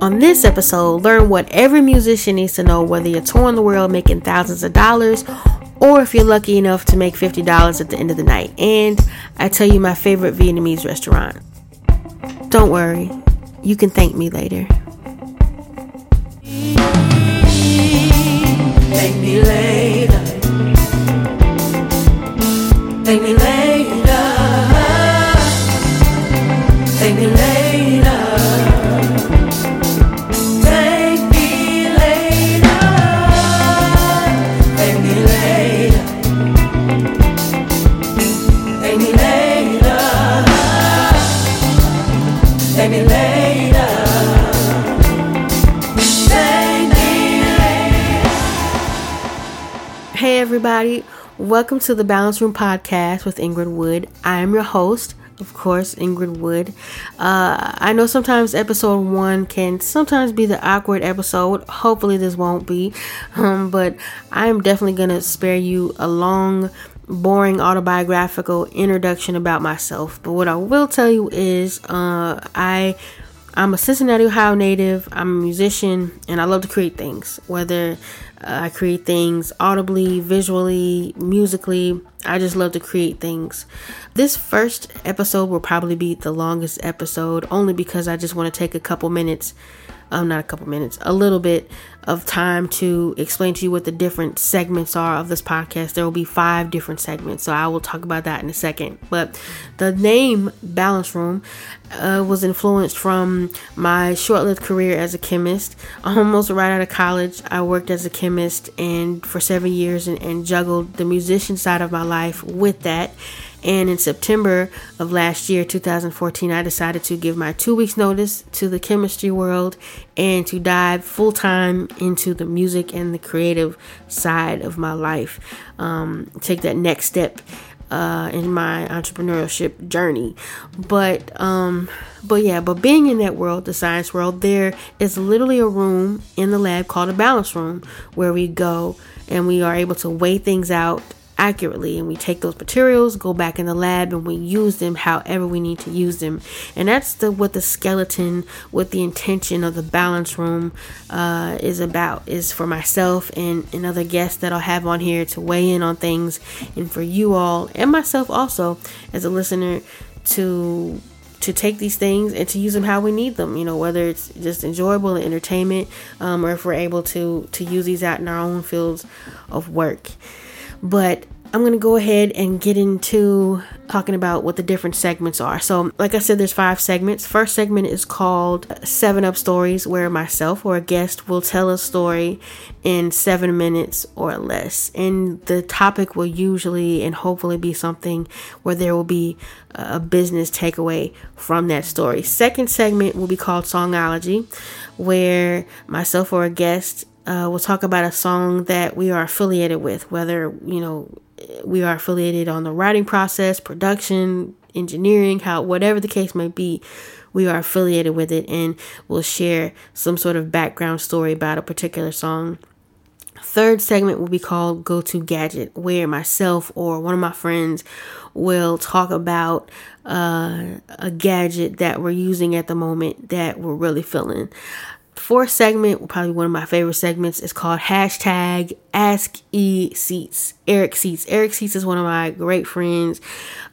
On this episode, learn what every musician needs to know whether you're touring the world making thousands of dollars or if you're lucky enough to make $50 at the end of the night. And I tell you my favorite Vietnamese restaurant. Don't worry, you can thank me later. Thank me later. Everybody. Welcome to the Balance Room Podcast with Ingrid Woode. I am your host, of course, Ingrid Woode. Uh, I know sometimes episode one can sometimes be the awkward episode. Hopefully, this won't be. Um, but I am definitely going to spare you a long, boring autobiographical introduction about myself. But what I will tell you is uh, I I'm a Cincinnati, Ohio native. I'm a musician and I love to create things. Whether uh, I create things audibly, visually, musically, I just love to create things. This first episode will probably be the longest episode only because I just want to take a couple minutes um, not a couple minutes, a little bit of time to explain to you what the different segments are of this podcast. There will be five different segments, so I will talk about that in a second. But the name Balance Room uh, was influenced from my short lived career as a chemist. Almost right out of college, I worked as a chemist and for seven years and, and juggled the musician side of my life with that and in September of last year, 2014, I decided to give my two weeks notice to the chemistry world and to dive full time into the music and the creative side of my life. Um, take that next step uh, in my entrepreneurship journey. But um, but yeah, but being in that world, the science world, there is literally a room in the lab called a balance room where we go and we are able to weigh things out accurately and we take those materials go back in the lab and we use them however we need to use them. And that's the what the skeleton what the intention of the balance room uh, is about is for myself and, and other guests that i'll have on here to weigh in on things and for you all and myself also as a listener to to take these things and to use them how we need them you know whether it's just enjoyable and entertainment um, or if we're able to to use these out in our own fields of work. But I'm going to go ahead and get into talking about what the different segments are. So, like I said, there's five segments. First segment is called Seven Up Stories, where myself or a guest will tell a story in seven minutes or less. And the topic will usually and hopefully be something where there will be a business takeaway from that story. Second segment will be called Songology, where myself or a guest uh, we'll talk about a song that we are affiliated with, whether you know we are affiliated on the writing process, production, engineering, how whatever the case may be, we are affiliated with it, and we'll share some sort of background story about a particular song. Third segment will be called Go To Gadget, where myself or one of my friends will talk about uh, a gadget that we're using at the moment that we're really feeling fourth segment, probably one of my favorite segments, is called hashtag Ask E Seats. Eric Seats. Eric Seats is one of my great friends,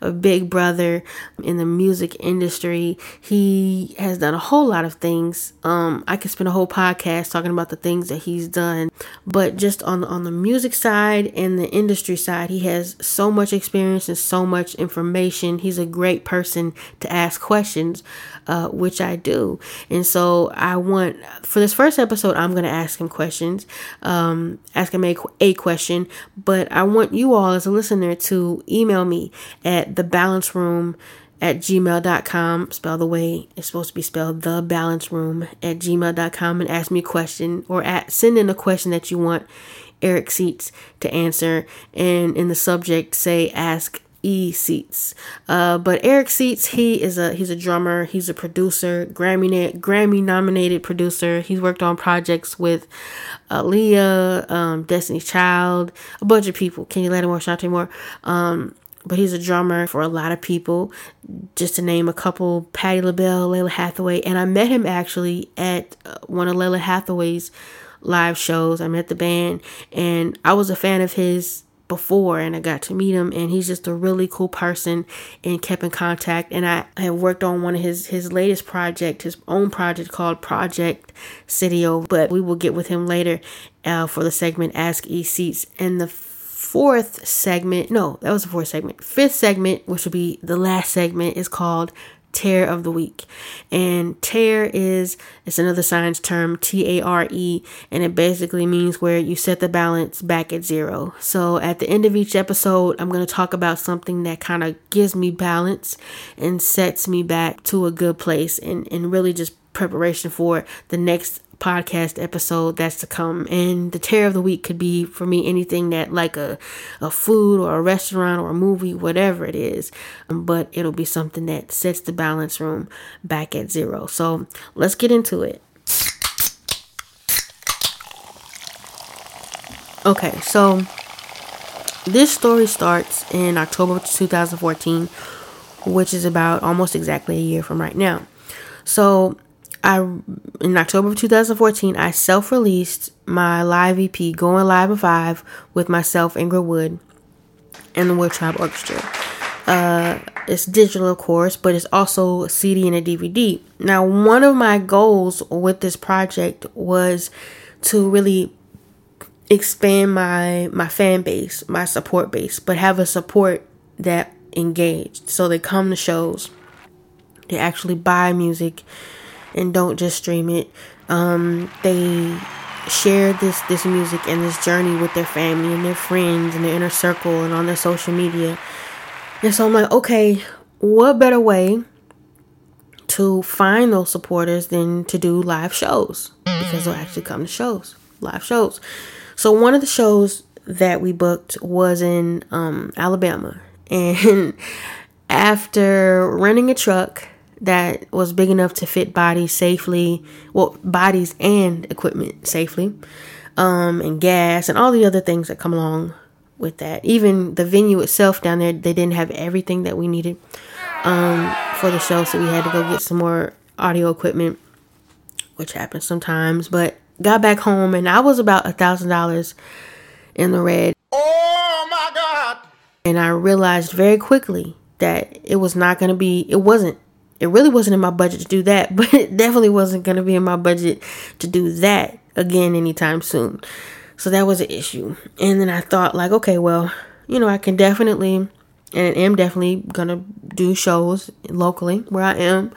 a big brother in the music industry. He has done a whole lot of things. Um, I could spend a whole podcast talking about the things that he's done, but just on on the music side and the industry side, he has so much experience and so much information. He's a great person to ask questions, uh, which I do. And so I want for this first episode, I'm going to ask him questions, um, ask him a, a question, but I want you all as a listener to email me at the balance room at gmail.com, spell the way it's supposed to be spelled, the balance room at gmail.com, and ask me a question or at, send in a question that you want Eric Seats to answer. And in the subject, say, ask E Seats. Uh, but Eric Seats, he is a he's a drummer, he's a producer, Grammy Grammy nominated producer. He's worked on projects with Aaliyah, um, Destiny's Child, a bunch of people. Kenny Lattimore, Chanté Moore. Um, but he's a drummer for a lot of people. Just to name a couple Patti LaBelle, Lalah Hathaway. And I met him actually at uh, one of Lalah Hathaway's live shows. I met the band and I was a fan of his before and I got to meet him and he's just a really cool person and kept in contact. And I have worked on one of his his latest project his own project called Project Sidiooo but we will get with him later uh, for the segment Ask E Seats. And the fourth segment no that was the fourth segment. Fifth segment which will be the last segment is called tare of the week. And tare is it's another science term, T A R E, and it basically means where you set the balance back at zero. So at the end of each episode, I'm going to talk about something that kind of gives me balance and sets me back to a good place and and really just preparation for the next podcast episode that's to come. And the tare of the week could be for me anything that like a, a food or a restaurant or a movie, whatever it is. Um, but it'll be something that sets the balance room back at zero. So let's get into it. Okay, so this story starts in October 2014, which is about almost exactly a year from right now. So I in October of 2014, I self-released my live EP, Going Live at Five, with myself, Ingrid Woode, and the Woode Tribe Orchestra. Uh, it's digital, of course, but it's also a CD and a DVD. Now, one of my goals with this project was to really expand my my fan base, my support base, but have a support that engaged. So they come to shows, they actually buy music and don't just stream it. Um, they share this this music and this journey with their family and their friends and their inner circle and on their social media. And so I'm like, okay, what better way to find those supporters than to do live shows because they'll actually come to shows, live shows. So one of the shows that we booked was in um, Alabama, and after renting a truck that was big enough to fit bodies safely, well, bodies and equipment safely, um, and gas and all the other things that come along with that. Even the venue itself down there, they didn't have everything that we needed um, for the show, so we had to go get some more audio equipment, which happens sometimes. But got back home and I was about a thousand dollars in the red. Oh my god! And I realized very quickly that it was not going to be. It wasn't it really wasn't in my budget to do that, but it definitely wasn't going to be in my budget to do that again anytime soon. So that was an issue. And then I thought, like, okay, well, you know, I can definitely and am definitely going to do shows locally where I am,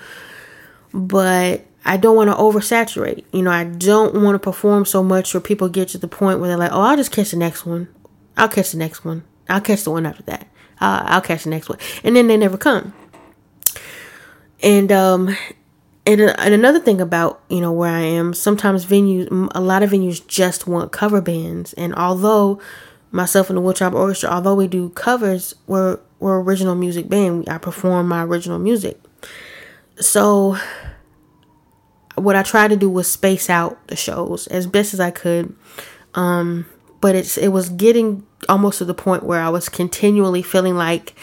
but I don't want to oversaturate. You know, I don't want to perform so much where people get to the point where they're like, oh, I'll just catch the next one. I'll catch the next one. I'll catch the one after that. I'll, I'll catch the next one. And then they never come. And um and, and another thing about you know where I am, sometimes venues, a lot of venues just want cover bands, and although myself and the Woode Tribe Orchestra, although we do covers, we're we're original music band. I perform my original music. So what I tried to do was space out the shows as best as I could. Um, but it's it was getting almost to the point where I was continually feeling like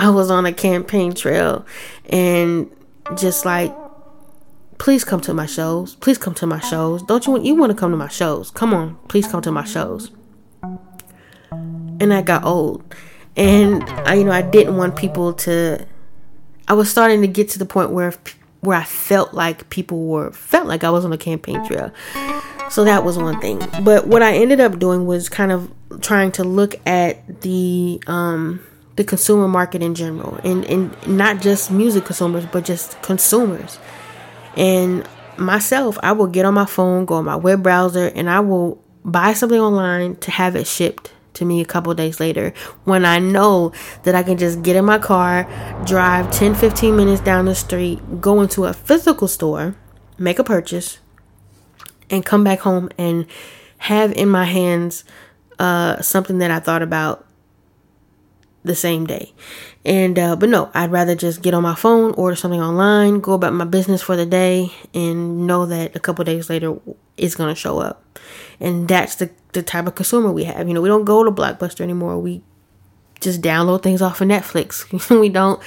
I was on a campaign trail and just like please come to my shows. Please come to my shows. Don't you want you want to come to my shows? Come on, please come to my shows. And I got old. And I you know, I didn't want people to I was starting to get to the point where where I felt like people were felt like I was on a campaign trail. So that was one thing. But what I ended up doing was kind of trying to look at the um the consumer market in general and, and not just music consumers but just consumers. And myself i will get on my phone go on my web browser and i will buy something online to have it shipped to me a couple days later when i know that i can just get in my car drive 10 15 minutes down the street go into a physical store make a purchase and come back home and have in my hands uh, something that i thought about the same day. And uh, but no, I'd rather just get on my phone, order something online, go about my business for the day, and know that a couple days later it's gonna show up. And that's the the type of consumer we have. You know, we don't go to Blockbuster anymore. We just download things off of Netflix. we don't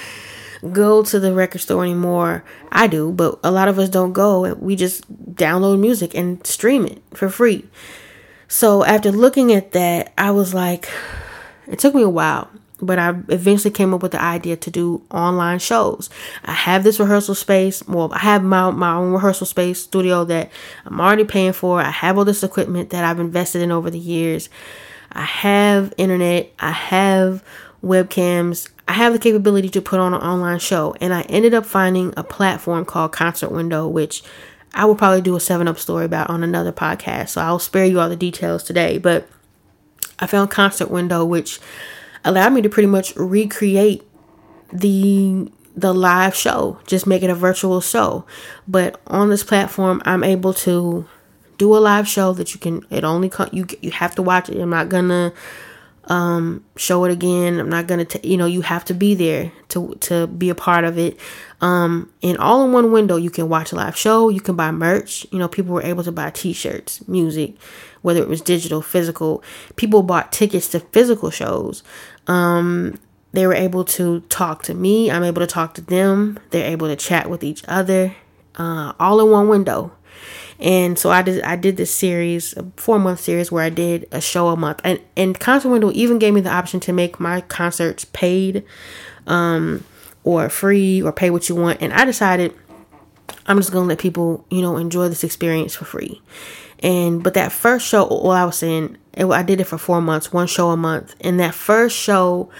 go to the record store anymore. I do, but a lot of us don't go. And we just download music and stream it for free. So after looking at that, I was like, it took me a while, but I eventually came up with the idea to do online shows. I have this rehearsal space. Well, I have my, my own rehearsal space studio that I'm already paying for. I have all this equipment that I've invested in over the years. I have internet. I have webcams. I have the capability to put on an online show. And I ended up finding a platform called Concert Window, which I will probably do a 7 Up story about on another podcast. So I'll spare you all the details today. But I found Concert Window, which allowed me to pretty much recreate the the live show just make it a virtual show but on this platform i'm able to do a live show that you can it only you you have to watch it i'm not gonna um, show it again. I'm not gonna, you know, you have to be there to to be a part of it. Um, and all in one window, you can watch a live show. You can buy merch. You know, people were able to buy T-shirts, music, whether it was digital, physical. People bought tickets to physical shows. Um, they were able to talk to me. I'm able to talk to them. They're able to chat with each other, uh, all in one window. And so I did I did this series, a four month series where I did a show a month. And and Concert Window even gave me the option to make my concerts paid um or free or pay what you want. And I decided I'm just gonna let people, you know, enjoy this experience for free. And but that first show, all I was saying, it, I did it for four months, one show a month. And that first show,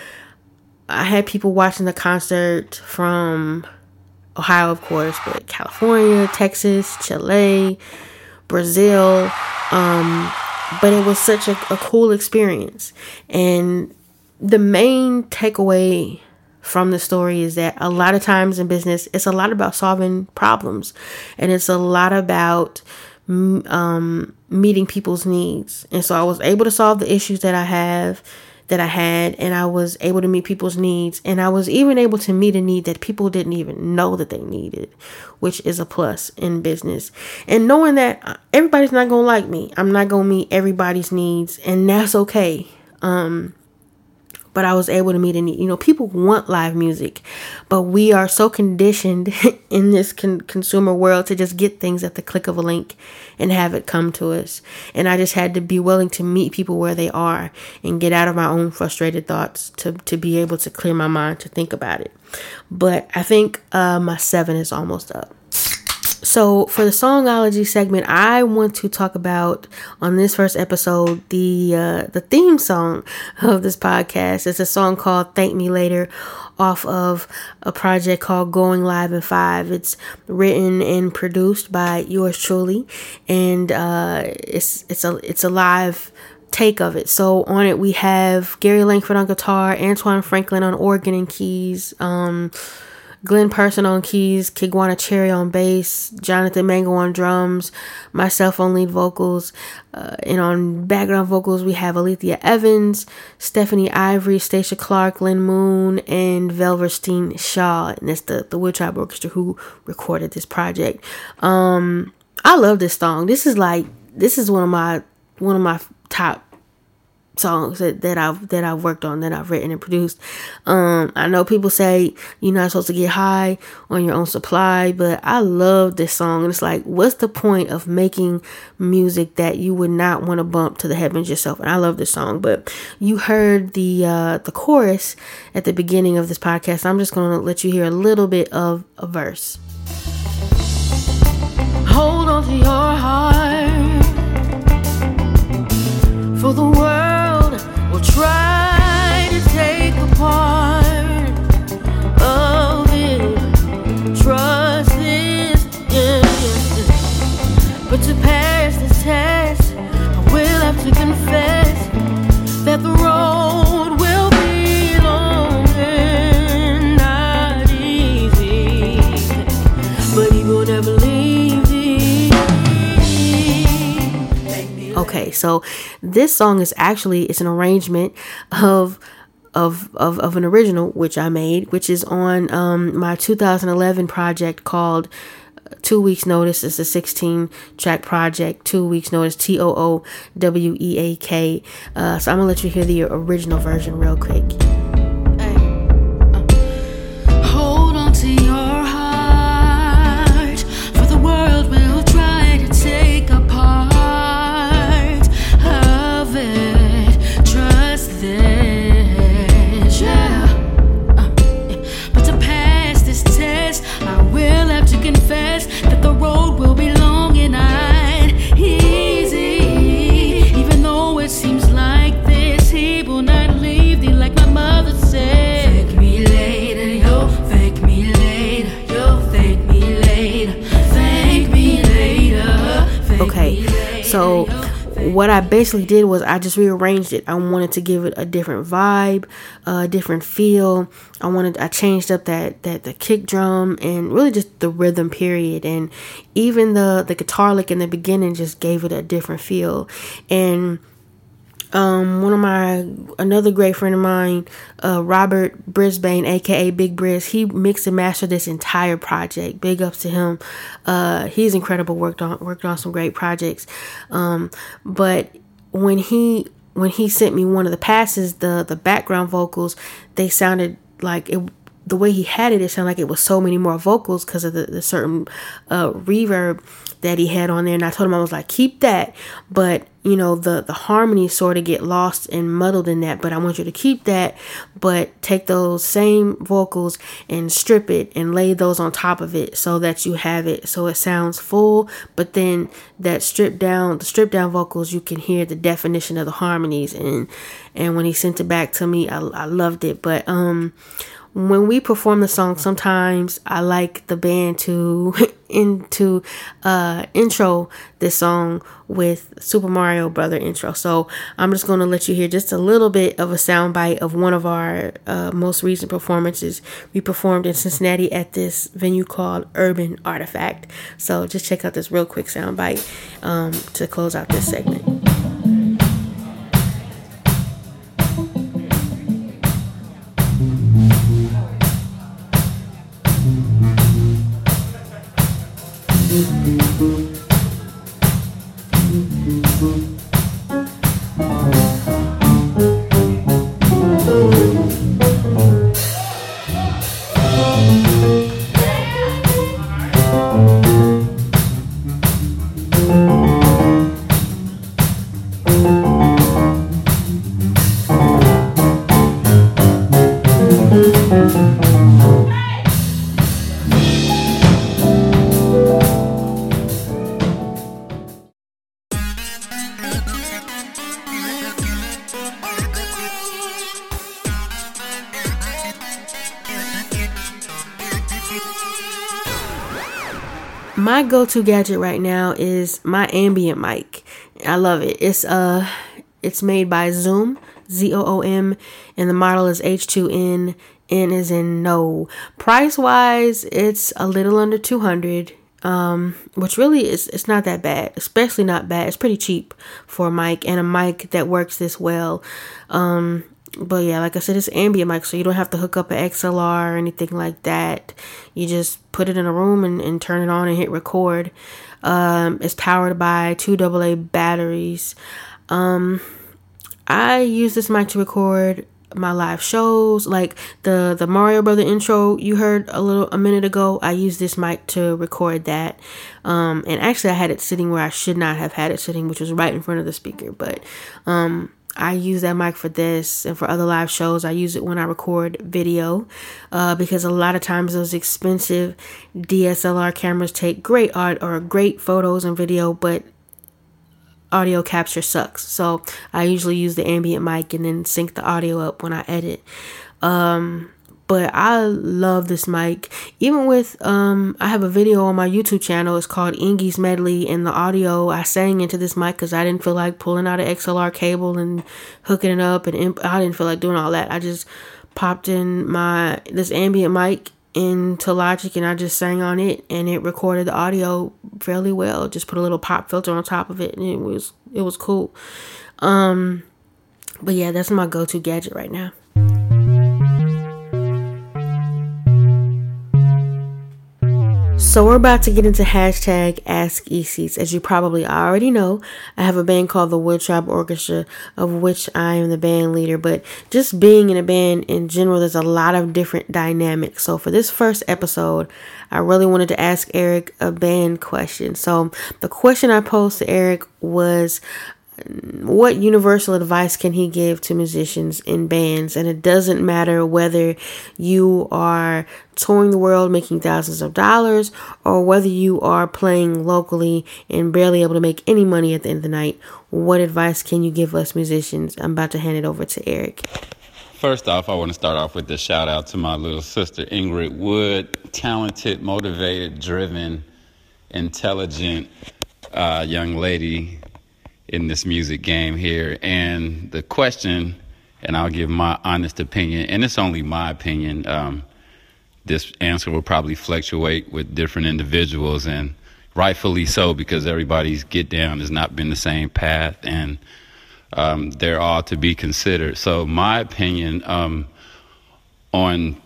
I had people watching the concert from Ohio, of course, but California, Texas, Chile, Brazil. Um, but it was such a, a cool experience. And the main takeaway from the story is that a lot of times in business, it's a lot about solving problems and it's a lot about um, meeting people's needs. And so I was able to solve the issues that I have that I had and I was able to meet people's needs and I was even able to meet a need that people didn't even know that they needed, which is a plus in business. And knowing that uh, everybody's not to like me. I'm not to meet everybody's needs and that's okay. Um but I was able to meet any, you know, people want live music, but we are so conditioned in this con- consumer world to just get things at the click of a link and have it come to us. And I just had to be willing to meet people where they are and get out of my own frustrated thoughts to, to be able to clear my mind to think about it. But I think uh, my seven is almost up. So for the songology segment, I want to talk about on this first episode the uh, the theme song of this podcast. It's a song called "Thank Me Later," off of a project called "Going Live in Five. It's written and produced by yours truly, and uh, it's it's a it's a live take of it. So on it we have Gary Langford on guitar, Antoine Franklin on organ and keys. Um, Glenn Person on keys, Kiguana Cherry on bass, Jonathan Mango on drums, myself on lead vocals, uh, and on background vocals we have Alethea Evans, Stephanie Ivory, Stacia Clark, Lynn Moon, and Velverstein Shaw, and that's the the Woode Tribe Orchestra who recorded this project. Um, I love this song. This is like this is one of my one of my top songs that, that I've that I've worked on that I've written and produced. Um, I know people say you're not supposed to get high on your own supply, but I love this song and it's like what's the point of making music that you would not want to bump to the heavens yourself? And I love this song, but you heard the uh the chorus at the beginning of this podcast. I'm just gonna let you hear a little bit of a verse. Hold on to your heart for the world. Will try So this song is actually it's an arrangement of of, of, of an original which I made, which is on um, my 2011 project called Too Weak's Notice. It's a 16 track project. Too Weak's Notice. T O O W E A K. Uh, so I'm gonna let you hear the original version real quick. I basically did was I just rearranged it. I wanted to give it a different vibe, a different feel. I wanted I changed up that that the kick drum and really just the rhythm period and even the the guitar lick in the beginning just gave it a different feel. And um, one of my another great friend of mine, uh, Robert Brisbane, aka Big Briz, he mixed and mastered this entire project. Big ups to him. Uh, he's incredible. Worked on worked on some great projects. Um, but when he when he sent me one of the passes, the the background vocals, they sounded like it the way he had it, it sounded like it was so many more vocals because of the, the certain uh, reverb that he had on there. And I told him I was like, keep that, but you know the the harmonies sort of get lost and muddled in that. But I want you to keep that, but take those same vocals and strip it and lay those on top of it so that you have it so it sounds full. But then that stripped down the stripped down vocals, you can hear the definition of the harmonies. And and when he sent it back to me, I I loved it. But um when we perform the song sometimes i like the band to into uh intro this song with super mario brother intro. So i'm just going to let you hear just a little bit of a soundbite of one of our uh, most recent performances we performed in cincinnati at this venue called urban artifact. So just check out this real quick soundbite um, to close out this segment my go-to gadget right now is my ambient mic. I love it. It's uh it's made by Zoom, Z O O M, and the model is H2N. N is in no. Price wise, it's a little under 200. Um, which really is it's not that bad, especially not bad. It's pretty cheap for a mic and a mic that works this well. Um, but yeah, like I said, it's ambient mic, so you don't have to hook up an XLR or anything like that. You just put it in a room and, and turn it on and hit record. Um, it's powered by two AA batteries. Um, I use this mic to record my live shows like the the mario brother intro you heard a little a minute ago i used this mic to record that um and actually i had it sitting where i should not have had it sitting which was right in front of the speaker but um I use that mic for this and for other live shows. I use it when I record video uh, because a lot of times those expensive DSLR cameras take great art or great photos and video, but audio capture sucks. So I usually use the ambient mic and then sync the audio up when I edit. Um, but I love this mic. Even with um, I have a video on my YouTube channel. It's called Ingy's Medley, and the audio I sang into this mic because I didn't feel like pulling out an XLR cable and hooking it up, and imp- I didn't feel like doing all that. I just popped in my this ambient mic into Logic, and I just sang on it, and it recorded the audio fairly well. Just put a little pop filter on top of it, and it was it was cool. Um, but yeah, that's my go-to gadget right now. So we're about to get into hashtag Ask ECs. As you probably already know, I have a band called the Woode Tribe Orchestra, of which I am the band leader. But just being in a band in general, there's a lot of different dynamics. So for this first episode, I really wanted to ask Eric a band question. So the question I posed to Eric was what universal advice can he give to musicians in bands? And it doesn't matter whether you are touring the world making thousands of dollars or whether you are playing locally and barely able to make any money at the end of the night. What advice can you give us musicians? I'm about to hand it over to Eric. First off, I want to start off with a shout out to my little sister, Ingrid Woode. Talented, motivated, driven, intelligent uh, young lady in this music game here. And the question, and I'll give my honest opinion, and it's only my opinion. Um, this answer will probably fluctuate with different individuals, and rightfully so because everybody's get down has not been the same path, and um, they're all to be considered. So, my opinion um, on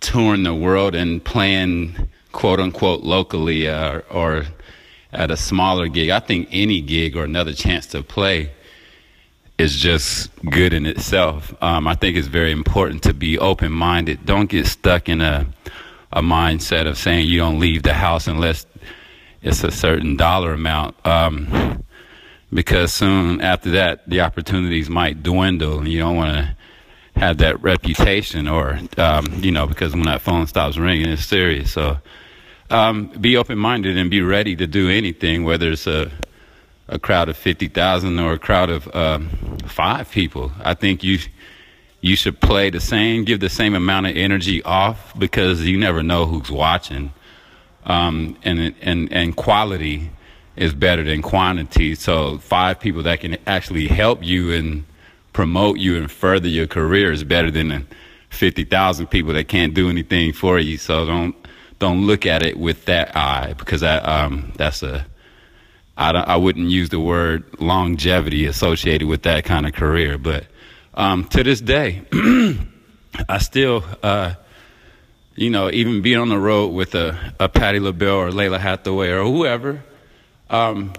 touring the world and playing quote unquote locally uh, or at a smaller gig, I think any gig or another chance to play is just good in itself. Um, I think it's very important to be open minded. Don't get stuck in a a mindset of saying you don't leave the house unless it's a certain dollar amount. Um, because soon after that, the opportunities might dwindle, and you don't want to have that reputation, or um, you know, because when that phone stops ringing, it's serious. So, um, be open minded and be ready to do anything, whether it's a a crowd of fifty thousand or a crowd of um, five people. I think you you should play the same, give the same amount of energy off because you never know who's watching, um, and and and quality is better than quantity. So five people that can actually help you and promote you and further your career is better than fifty thousand people that can't do anything for you. So don't don't look at it with that eye because that um, that's a I, I wouldn't use the word longevity associated with that kind of career, but um, to this day, I still, uh, you know, even being on the road with a, a Patti LaBelle or Lalah Hathaway or whoever, um,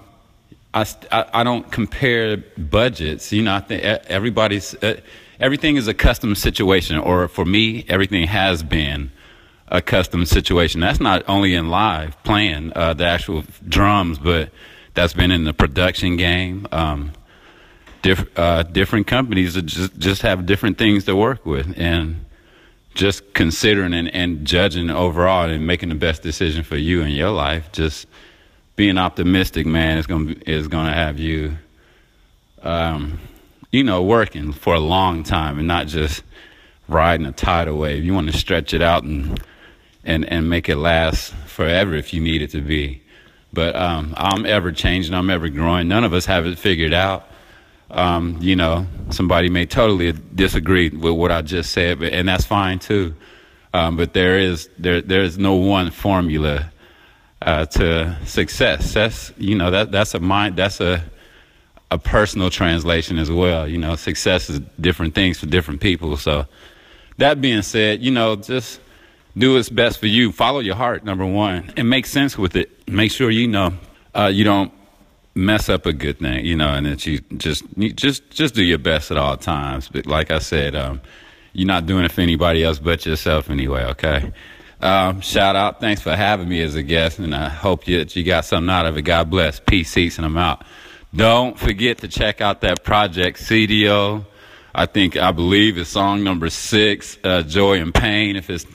I, I, don't compare budgets. You know, I think everybody's uh, everything is a custom situation, or for me, everything has been a custom situation. That's not only in live playing uh, the actual drums, but that's been in the production game. Um, diff, uh, different companies just just have different things to work with, and just considering and, and judging overall and making the best decision for you in your life. Just being optimistic, man, is gonna is gonna have you, um, you know, working for a long time and not just riding a tidal wave. You want to stretch it out and and and make it last forever if you need it to be. But um, I'm ever changing. I'm ever growing. None of us have it figured out. Um, you know, somebody may totally disagree with what I just said, but, and that's fine too. Um, but there is there there is no one formula uh, to success. That's you know that that's a mind that's a a personal translation as well. You know, success is different things for different people. So that being said, you know, just do what's best for you. Follow your heart, number one, and make sense with it. Make sure you know uh, you don't mess up a good thing, you know, and that you just you just just do your best at all times. But like I said, um, you're not doing it for anybody else but yourself anyway. Okay. Um, shout out. Thanks for having me as a guest, and I hope you, that you got something out of it. God bless. Peace, seats, and I'm out. Don't forget to check out that project Sidiooo. I think I believe it's song number six, uh, Joy and Pain. If it's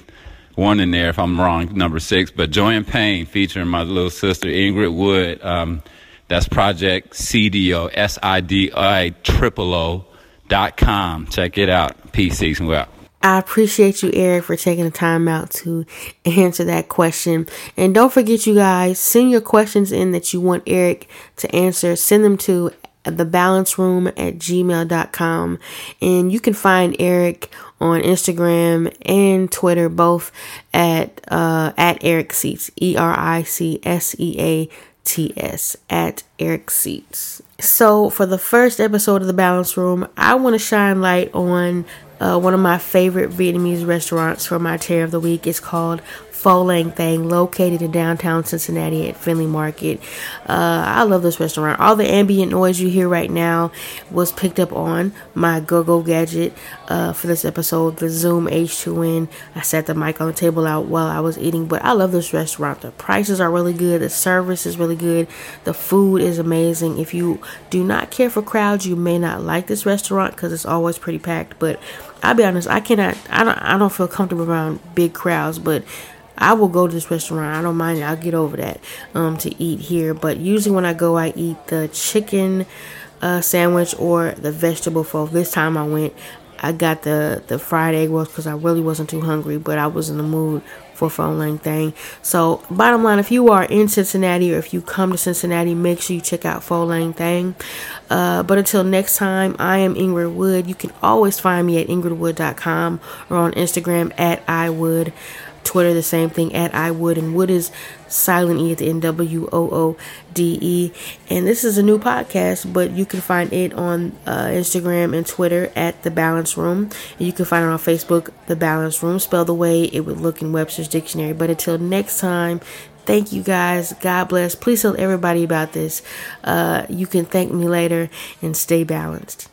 one in there, if I'm wrong, number six, but Joy and Pain featuring my little sister Ingrid Woode. Um, that's Project Sidiooo, S I D I triple O dot com. Check it out. Peace, and well. I appreciate you, Eric, for taking the time out to answer that question. And don't forget, you guys, send your questions in that you want Eric to answer. Send them to the balance room at gmail.com. And you can find Eric on Instagram and Twitter, both at uh, at Eric Seats, E R I C S E A TS at Eric Seats. So, for the first episode of The Balance Room, I want to shine light on uh, one of my favorite Vietnamese restaurants for my tare of the week. It's called Pho Lang Thang, located in downtown Cincinnati at Findlay Market. Uh, I love this restaurant. All the ambient noise you hear right now was picked up on my go-go gadget uh, for this episode, the Zoom H2n. I set the mic on the table out while I was eating, but I love this restaurant. The prices are really good. The service is really good. The food is amazing. If you do not care for crowds, you may not like this restaurant because it's always pretty packed. But I'll be honest, I cannot. I don't. I don't feel comfortable around big crowds, but I will go to this restaurant. I don't mind it. I'll get over that um, to eat here. But usually when I go, I eat the chicken uh, sandwich or the vegetable pho. This time I went I got the the fried egg rolls because I really wasn't too hungry, but I was in the mood for Pho Lang Thang. So, bottom line, if you are in Cincinnati or if you come to Cincinnati, make sure you check out Pho Lang Thang. Uh, but until next time, I am Ingrid Woode. You can always find me at ingridwoode.com or on Instagram at iwoode. Twitter, the same thing at I Woode, and Wood is silent E at the N W O O D E. And this is a new podcast, but you can find it on uh, Instagram and Twitter at The Balance Room. And you can find it on Facebook, The Balance Room, spelled the way it would look in Webster's Dictionary. But until next time, thank you guys. God bless. Please tell everybody about this. Uh, you can thank me later and stay balanced.